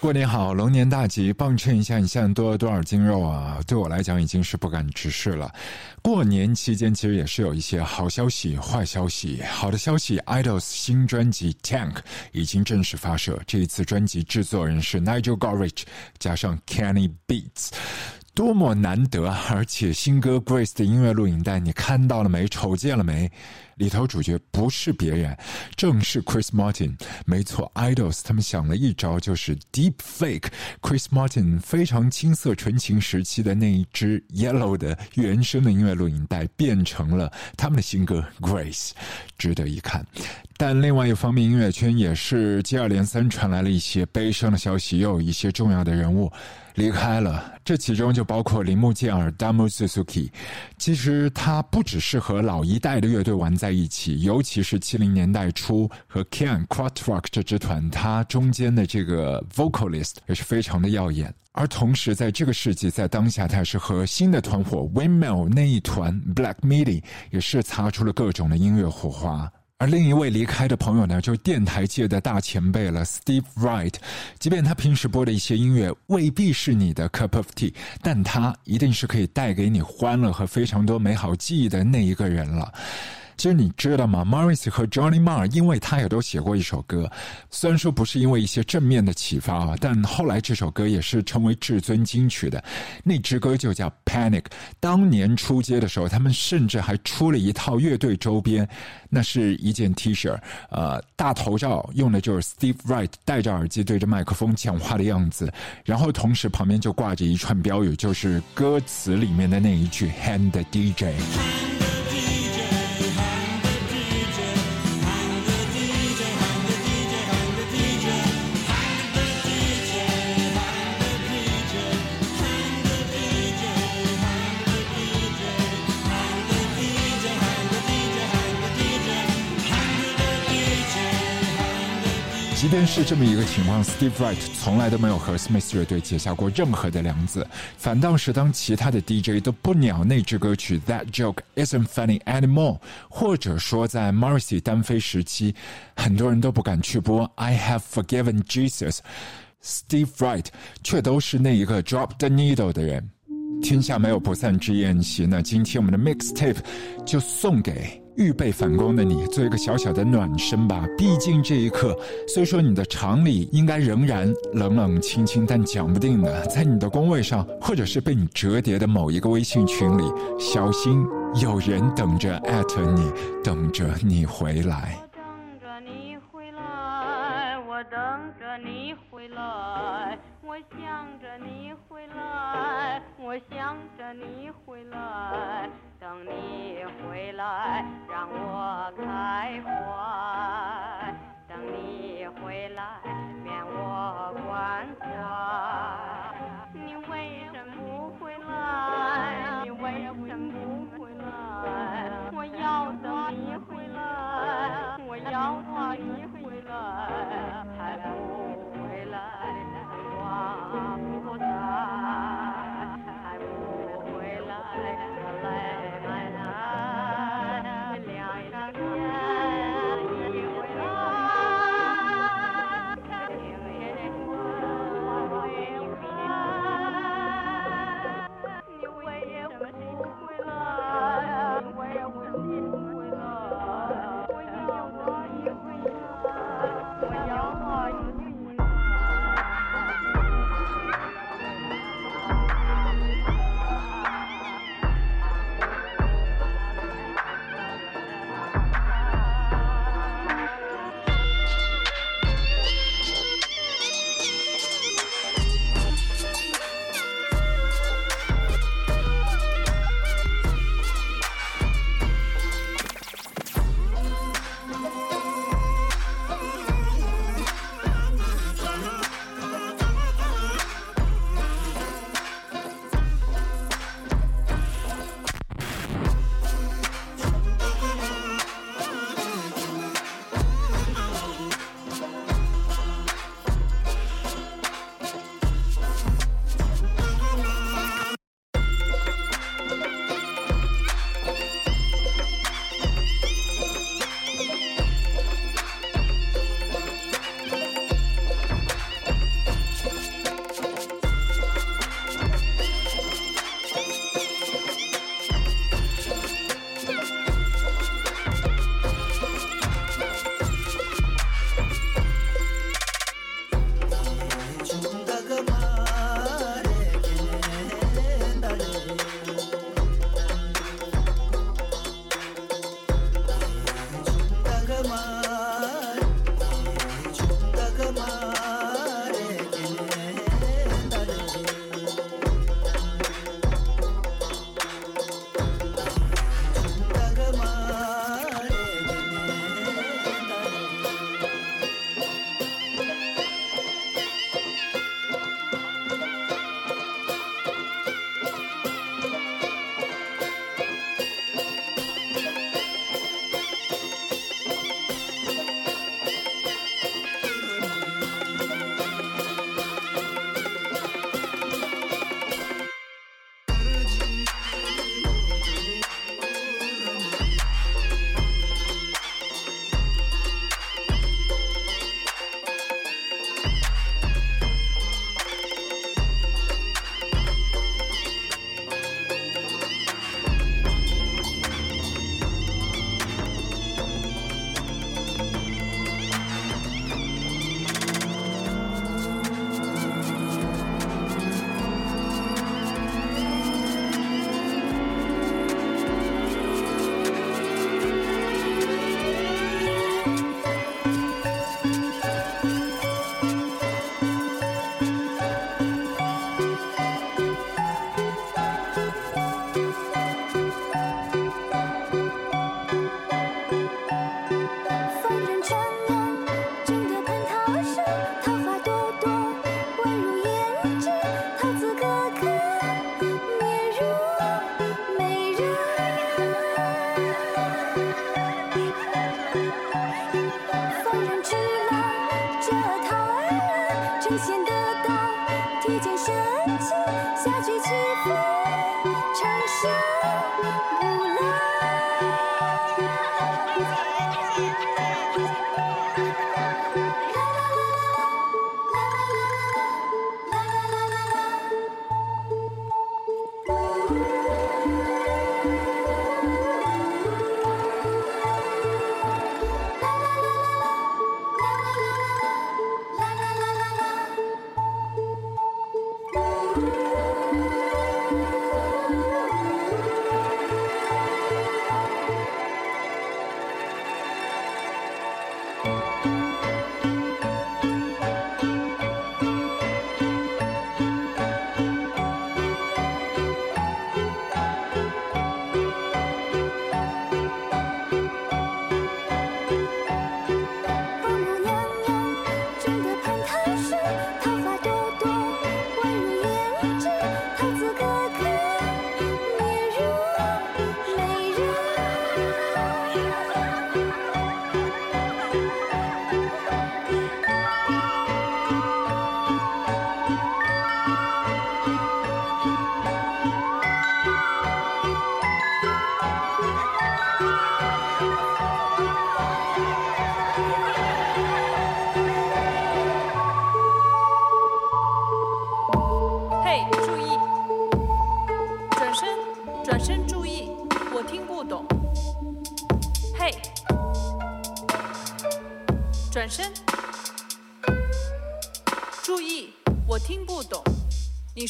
过年好，龙年大吉，帮衬一下你现在多了多少斤肉啊？对我来讲已经是不敢直视了。过年期间其实也是有一些好消息、坏消息。好的消息，Idols 新专辑《Tank》已经正式发射，这一次专辑制作人是 Nigel Godrich 加上 Kenny Beats。多么难得！而且新歌《Grace》的音乐录影带，你看到了没？瞅见了没？里头主角不是别人，正是 Chris Martin。没错，Idols 他们想了一招，就是 Deep Fake Chris Martin 非常青涩纯情时期的那一支 Yellow 的原声的音乐录影带，变成了他们的新歌《Grace》，值得一看。但另外一方面，音乐圈也是接二连三传来了一些悲伤的消息，又有一些重要的人物。离开了，这其中就包括铃木健二 （Damu Suzuki）。其实他不只是和老一代的乐队玩在一起，尤其是七零年代初和 Ken kratoch 这支团，他中间的这个 vocalist 也是非常的耀眼。而同时，在这个世纪，在当下，他是和新的团伙 Windmill 那一团 Black Midi 也是擦出了各种的音乐火花。而另一位离开的朋友呢，就是电台界的大前辈了，Steve Wright。即便他平时播的一些音乐未必是你的 cup of tea，但他一定是可以带给你欢乐和非常多美好记忆的那一个人了。其实你知道吗？Morris 和 Johnny Marr，因为他也都写过一首歌，虽然说不是因为一些正面的启发啊，但后来这首歌也是成为至尊金曲的。那支歌就叫 Panic。当年出街的时候，他们甚至还出了一套乐队周边，那是一件 T 恤，呃，大头照用的就是 Steve Wright 戴着耳机对着麦克风讲话的样子，然后同时旁边就挂着一串标语，就是歌词里面的那一句 “Hand DJ”。即便是这么一个情况，Steve Wright 从来都没有和 Smith 乐队结下过任何的梁子，反倒是当其他的 DJ 都不鸟那支歌曲 That Joke Isn't Funny Anymore，或者说在 Morrissey 单飞时期，很多人都不敢去播 I Have Forgiven Jesus，Steve Wright 却都是那一个 Drop the Needle 的人。天下没有不散之宴席，那今天我们的 Mixtape 就送给。预备反攻的你，做一个小小的暖身吧。毕竟这一刻，虽说你的厂里应该仍然冷冷清清，但讲不定的，在你的工位上，或者是被你折叠的某一个微信群里，小心有人等着艾特你，等着你回来。等着你回来，我等着你回来，我想着你回来，我想着你回来。等你回来，让我开怀。等你回来，免我关怀。你为什么不回来？你为什么不回来？我要等你回来，我要等你回来，还不回来，我间升起，下去起飞，长生不老。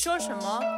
说什么？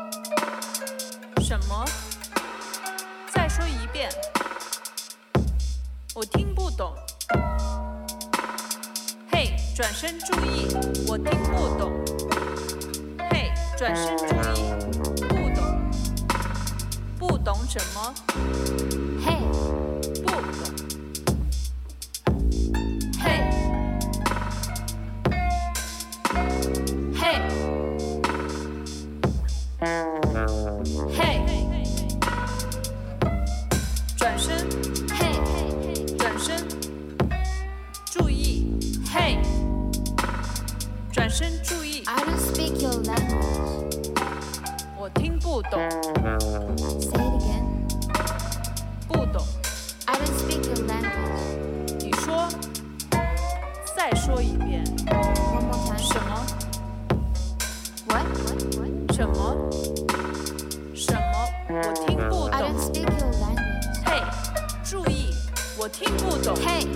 转身注意，I don't speak your language. 我听不懂，Say it again. 不懂。I don't speak your language. 你说，再说一遍，One more time. 什么？What? What? What? 什么？什么？我听不懂 I don't。speak your language. 嘿，注意，我听不懂，Hey,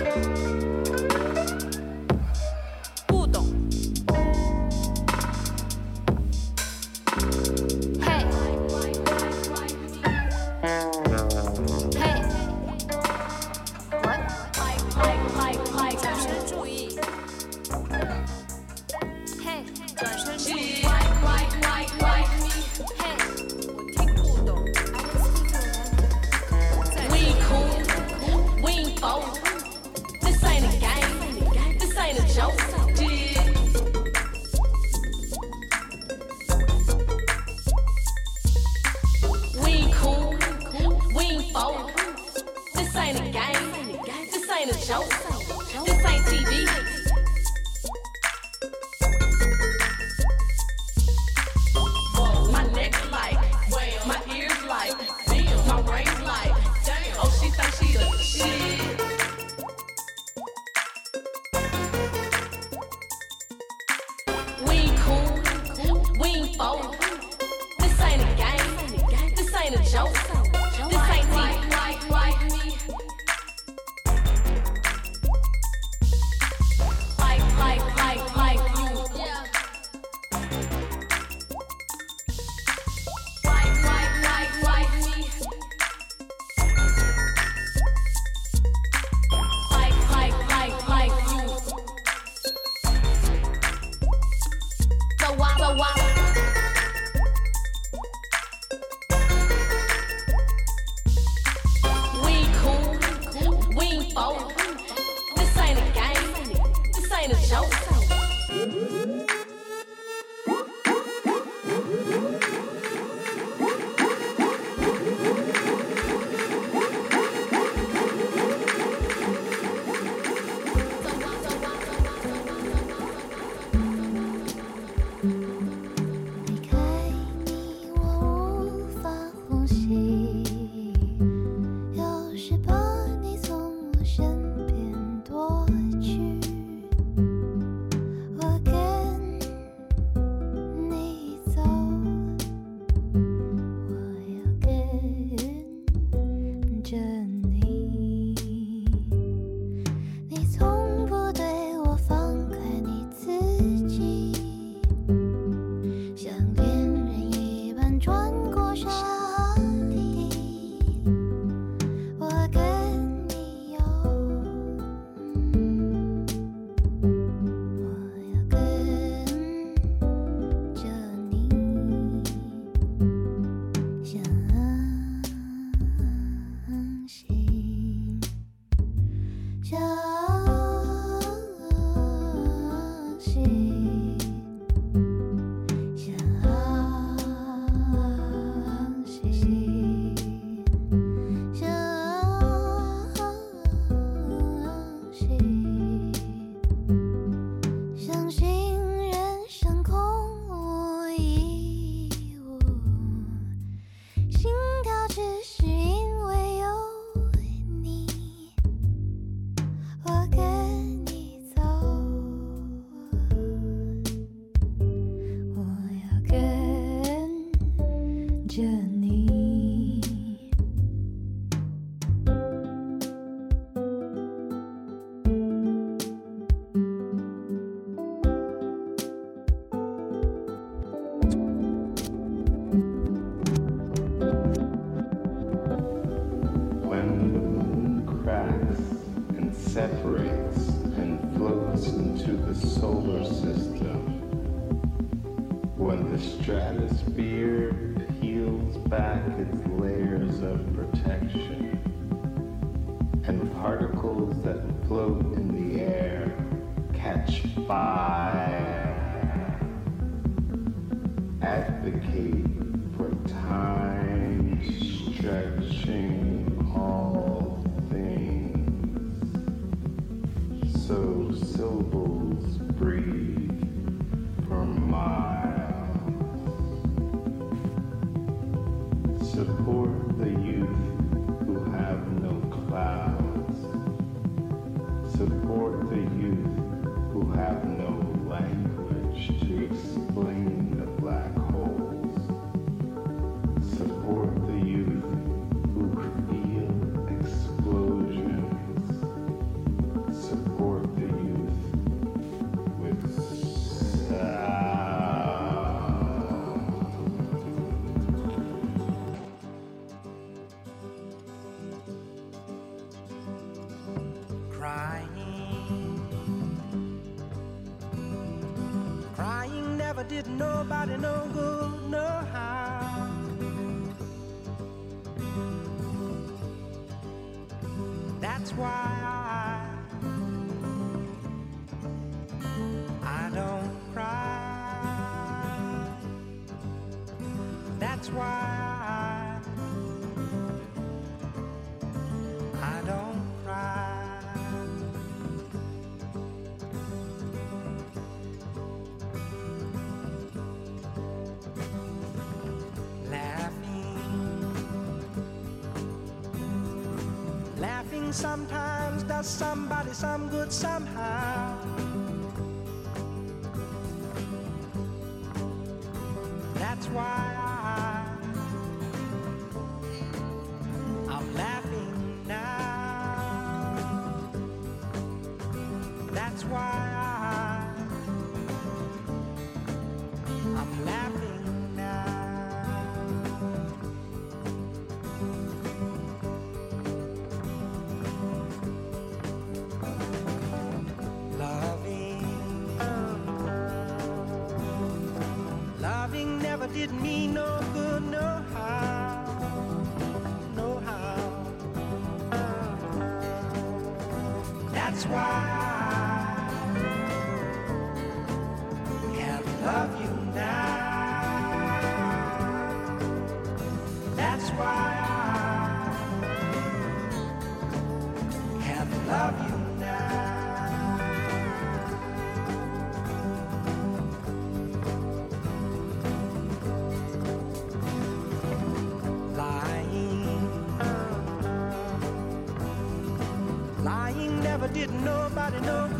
sometimes does somebody some good somehow. nobody knows.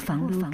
房了房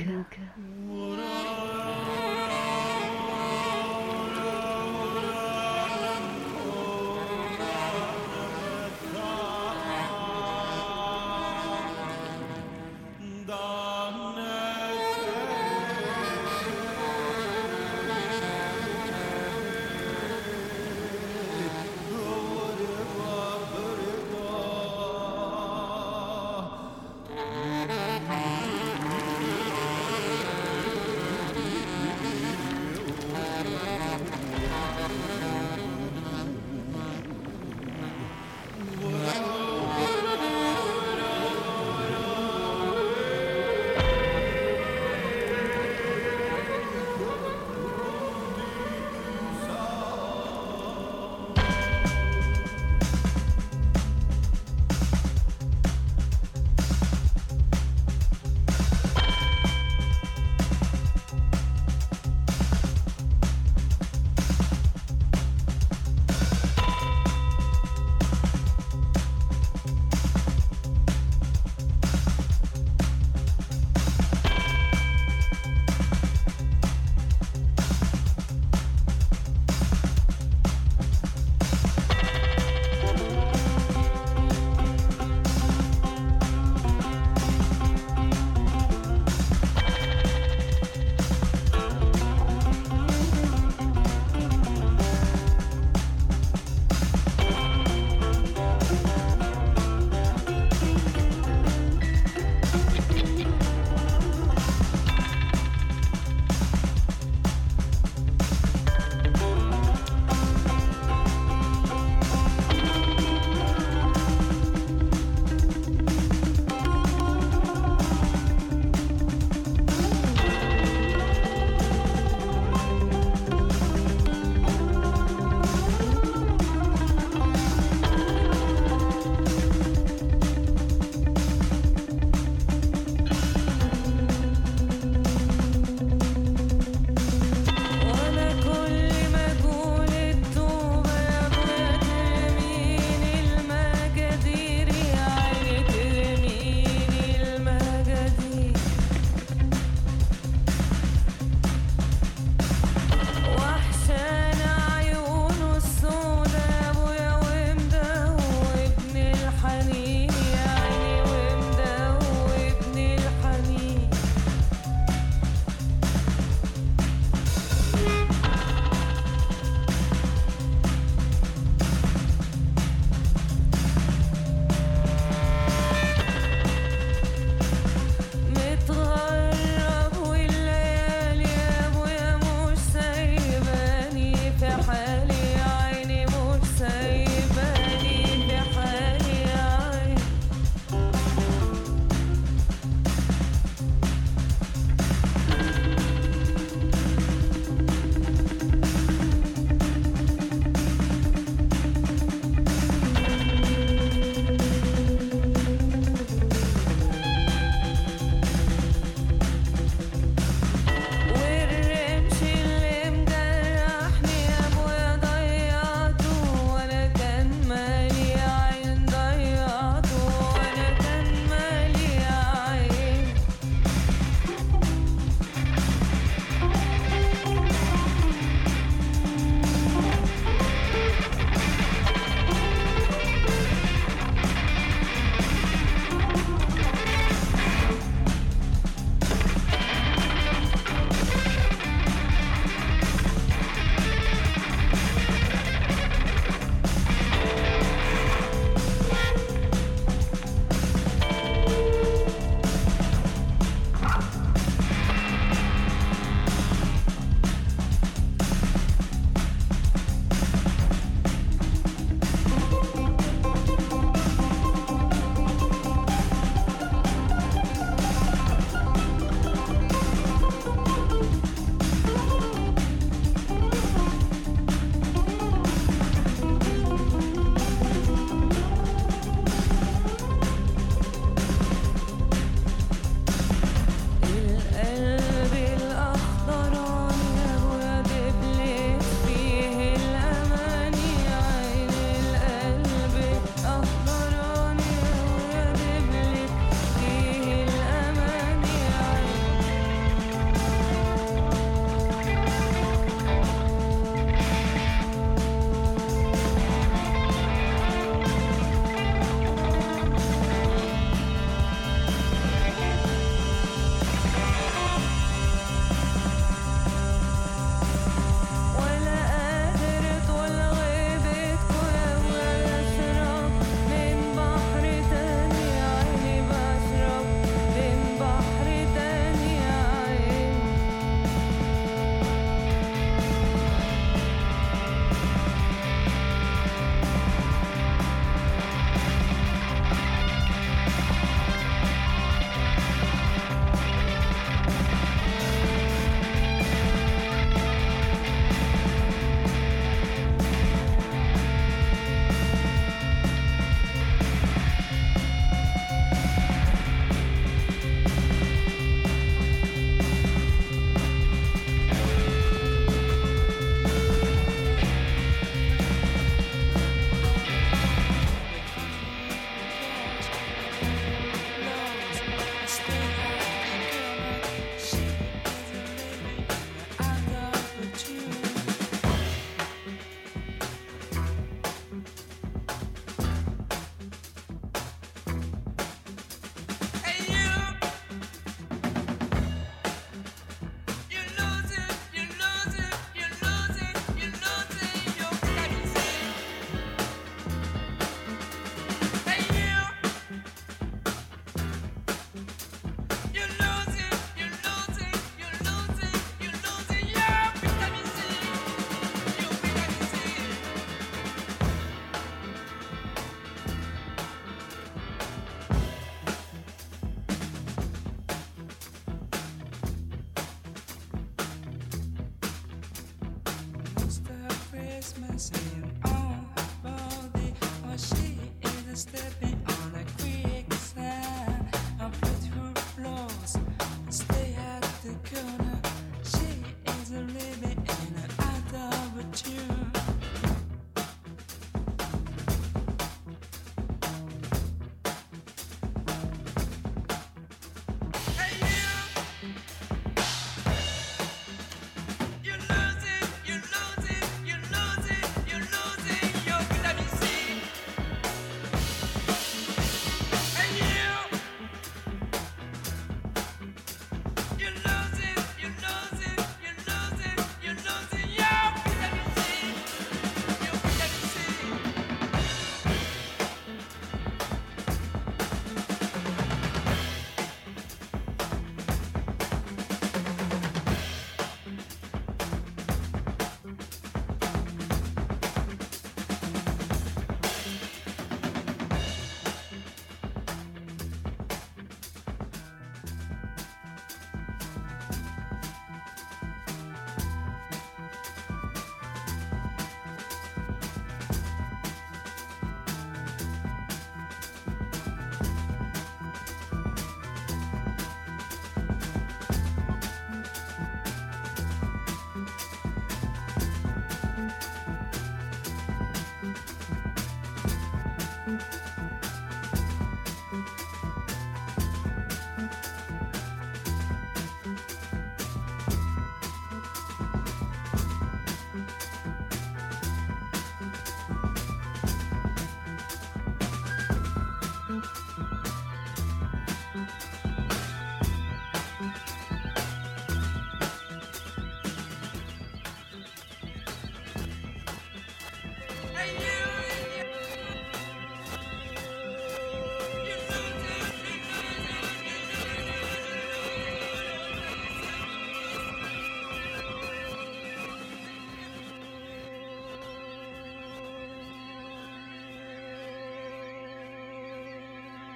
dancing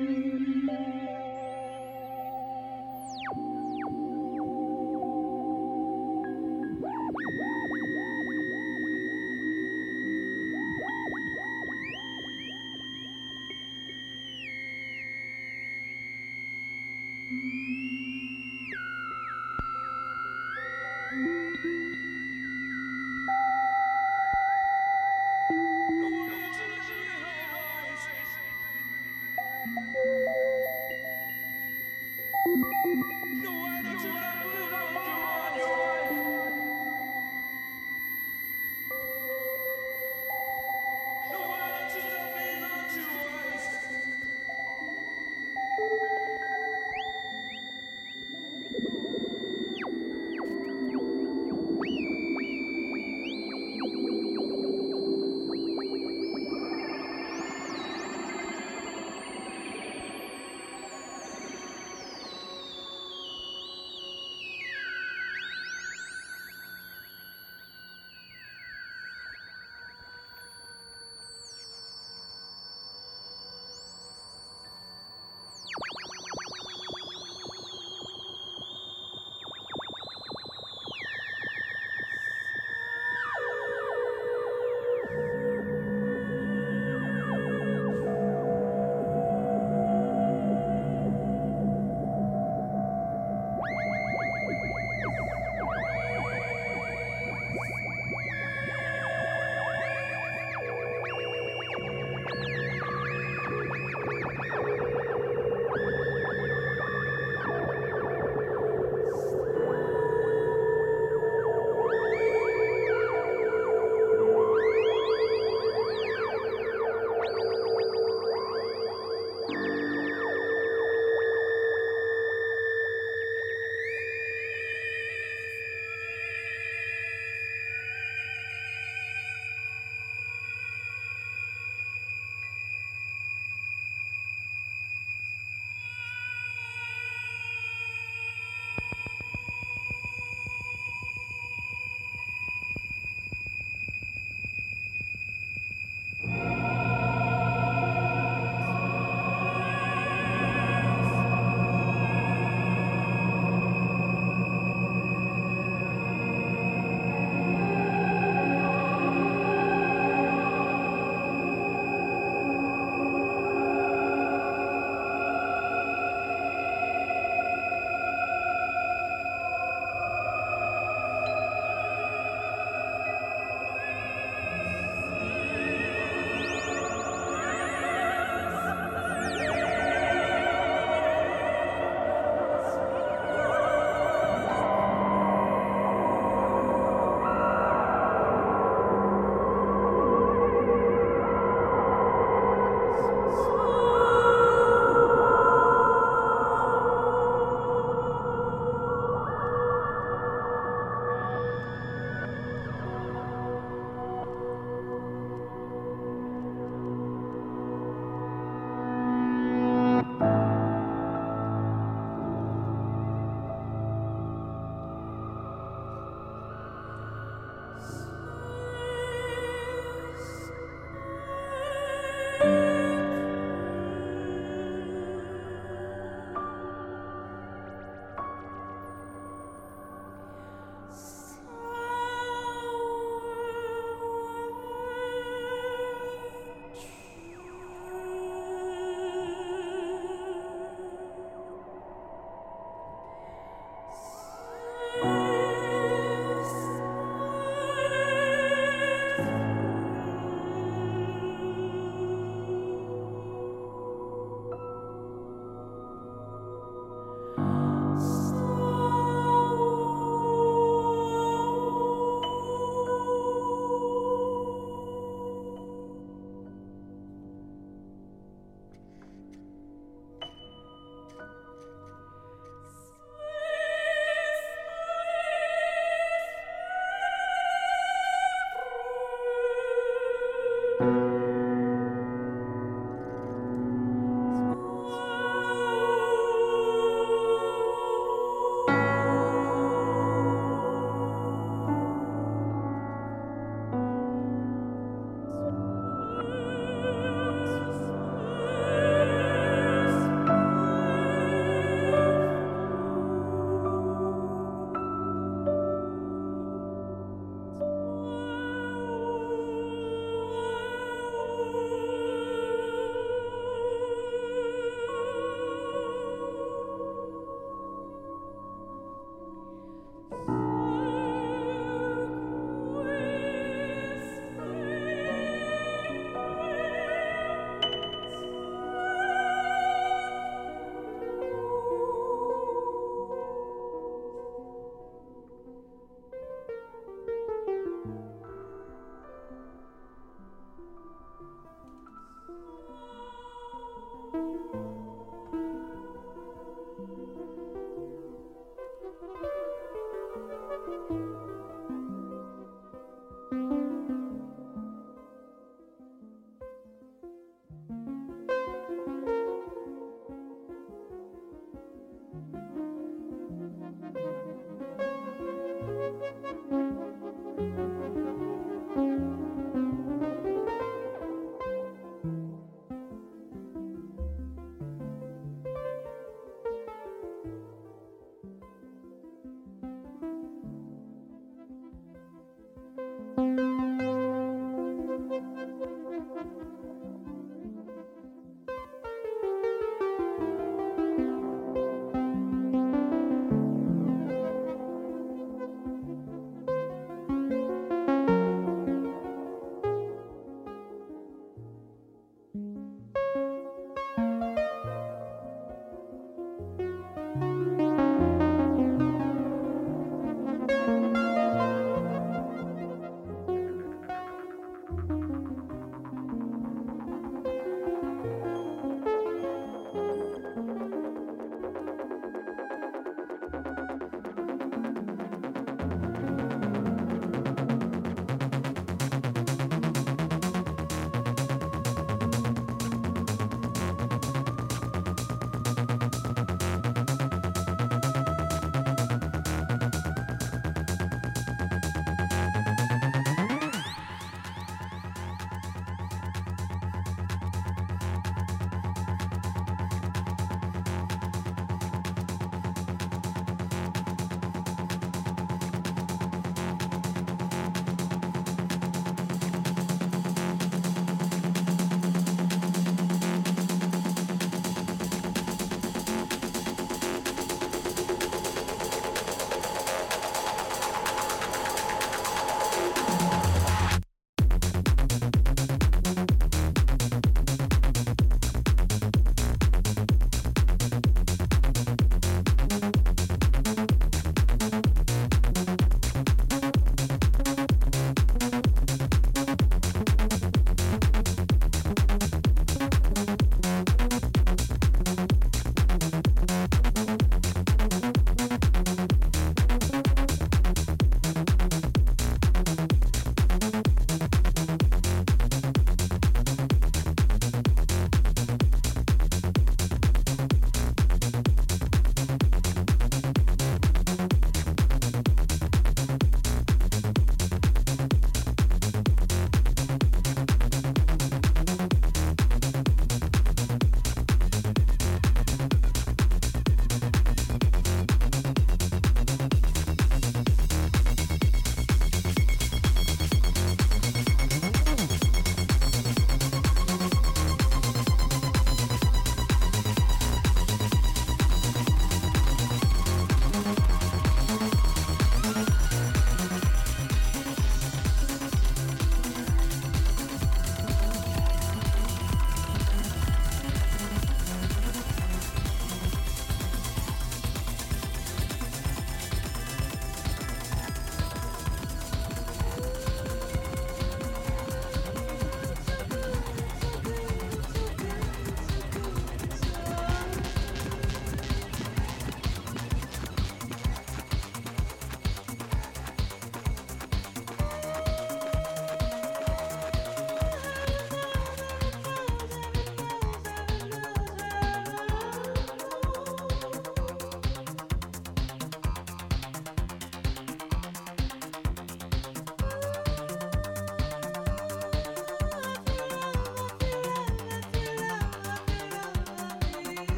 Amen.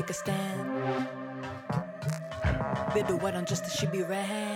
Take a stand. Baby, why don't just she be ran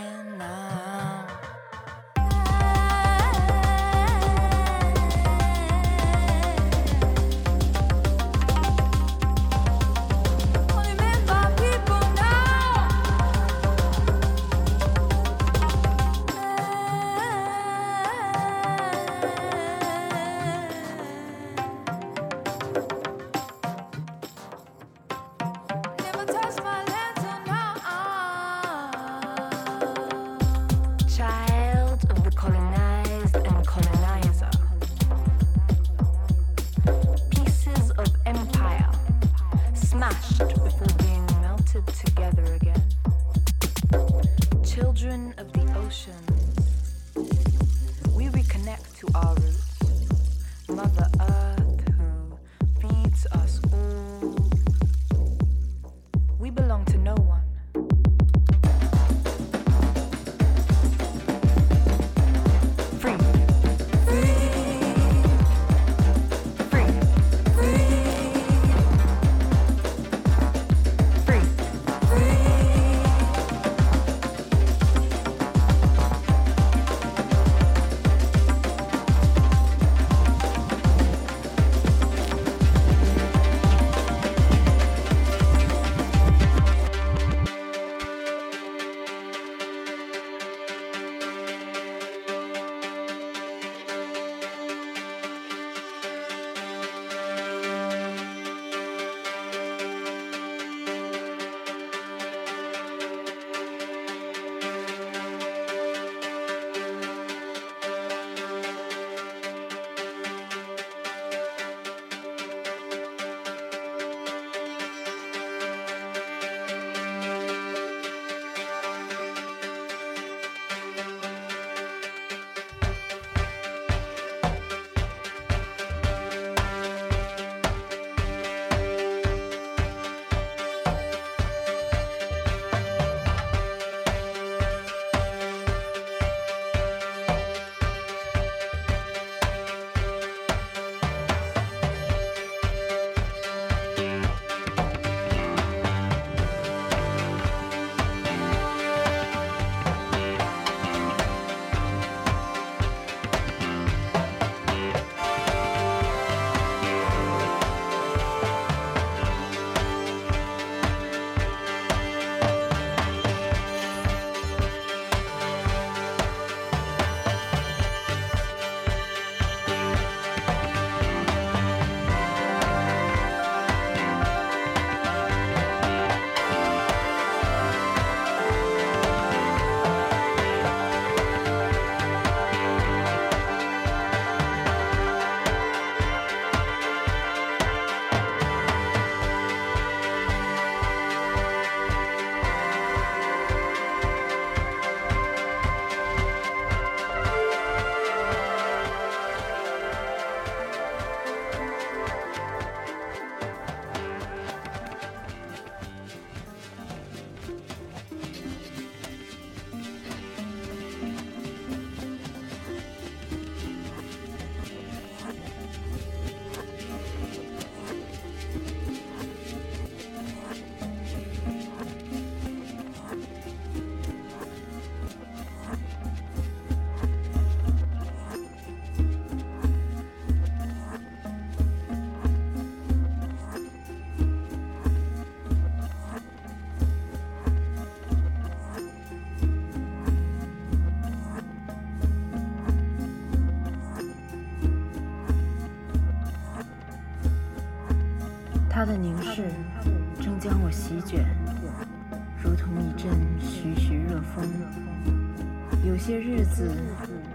自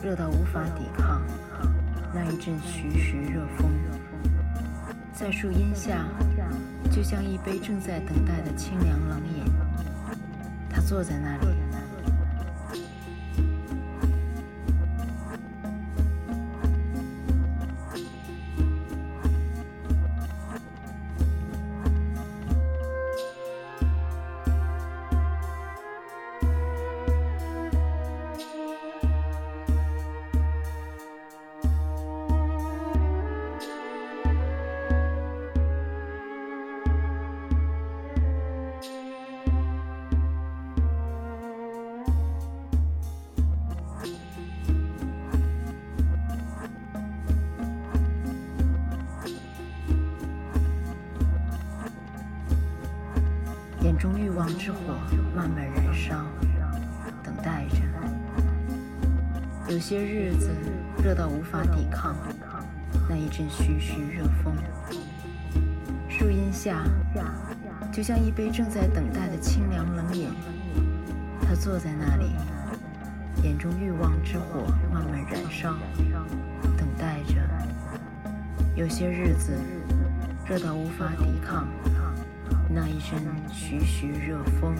热到无法抵抗，那一阵徐徐热风，在树荫下，就像一杯正在等待的清凉冷饮。他坐在那里。之火慢慢燃烧，等待着。有些日子热到无法抵抗，那一阵徐徐热风。树荫下，就像一杯正在等待的清凉冷饮。他坐在那里，眼中欲望之火慢慢燃烧，等待着。有些日子热到无法抵抗，那一阵徐徐热风。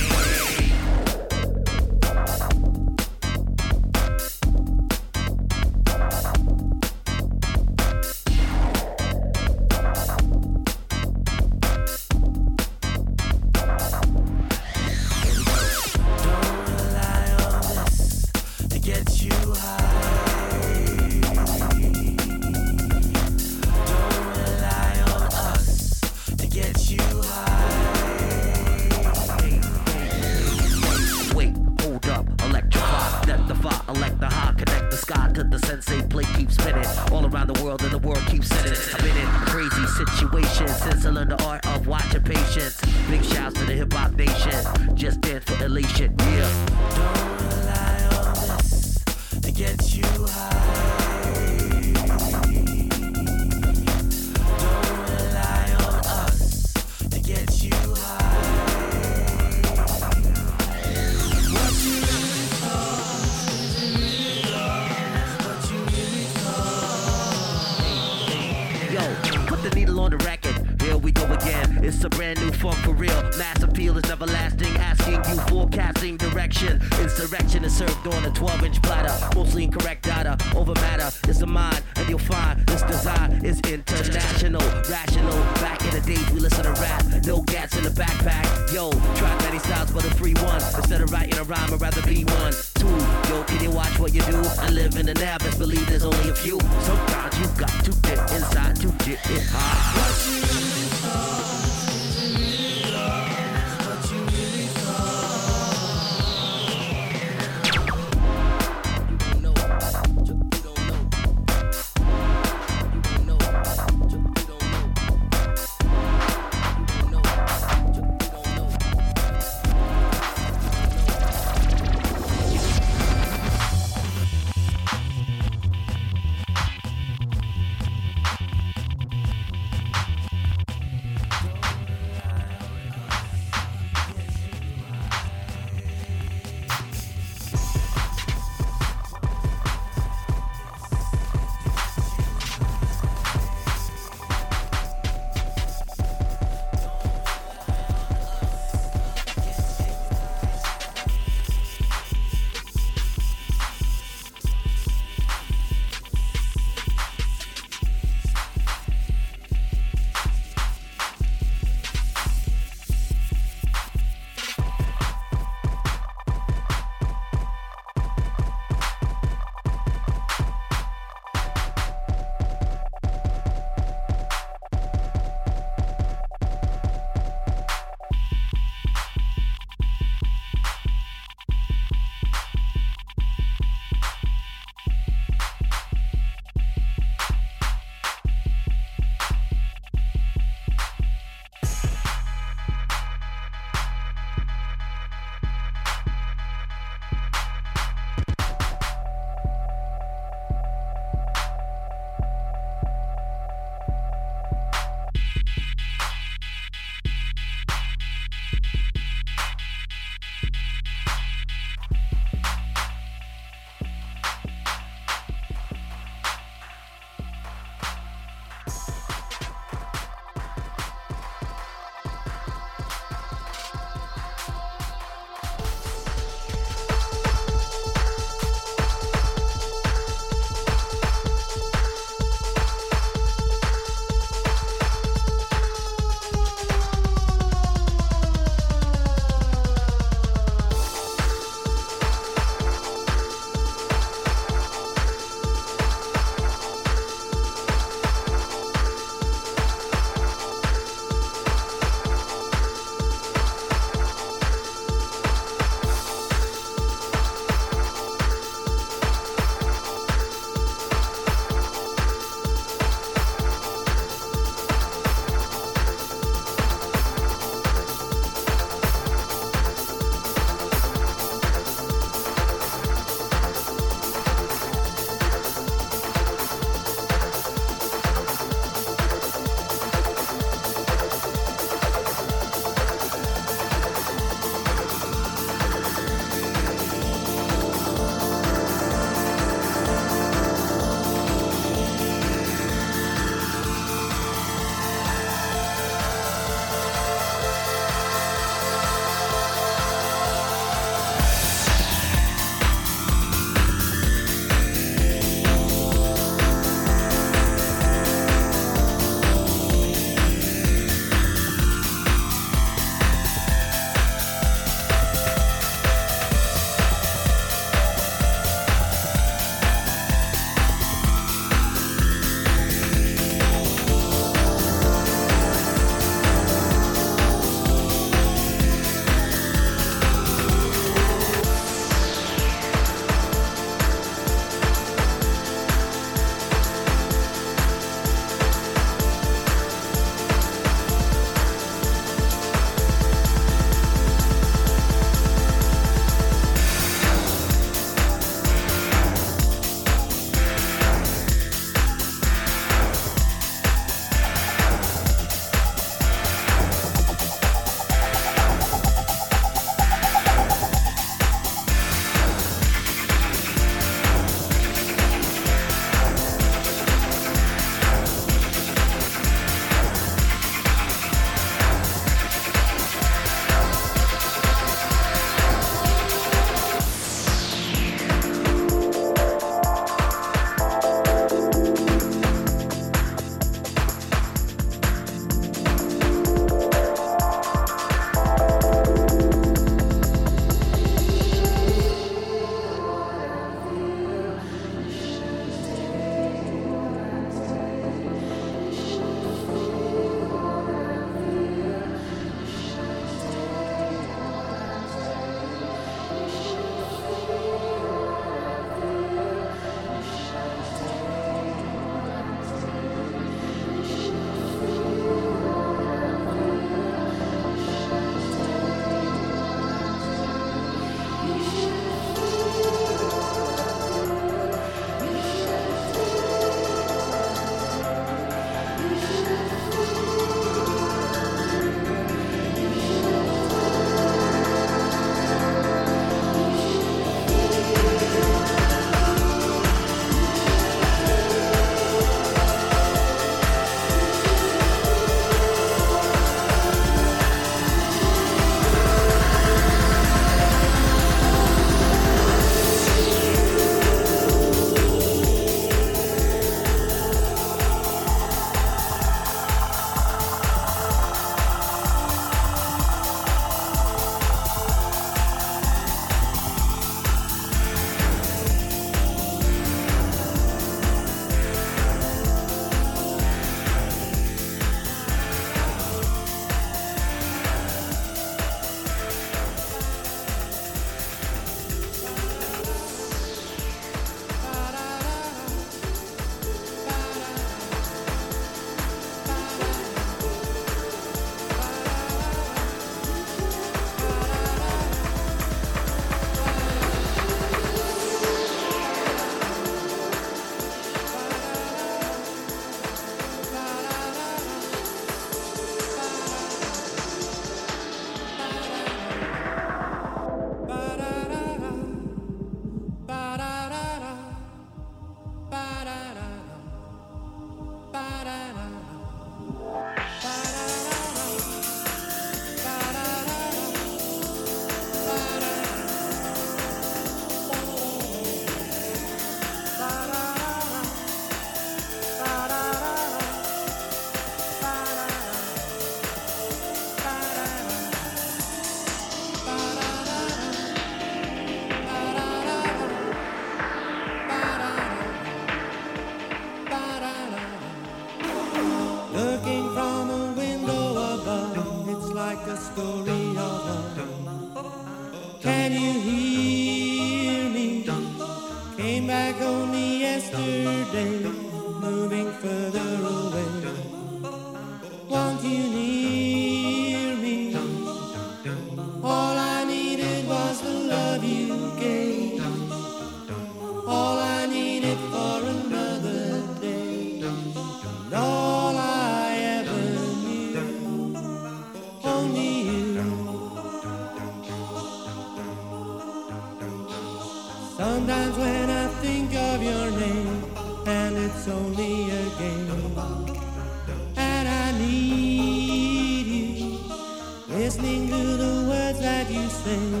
nothing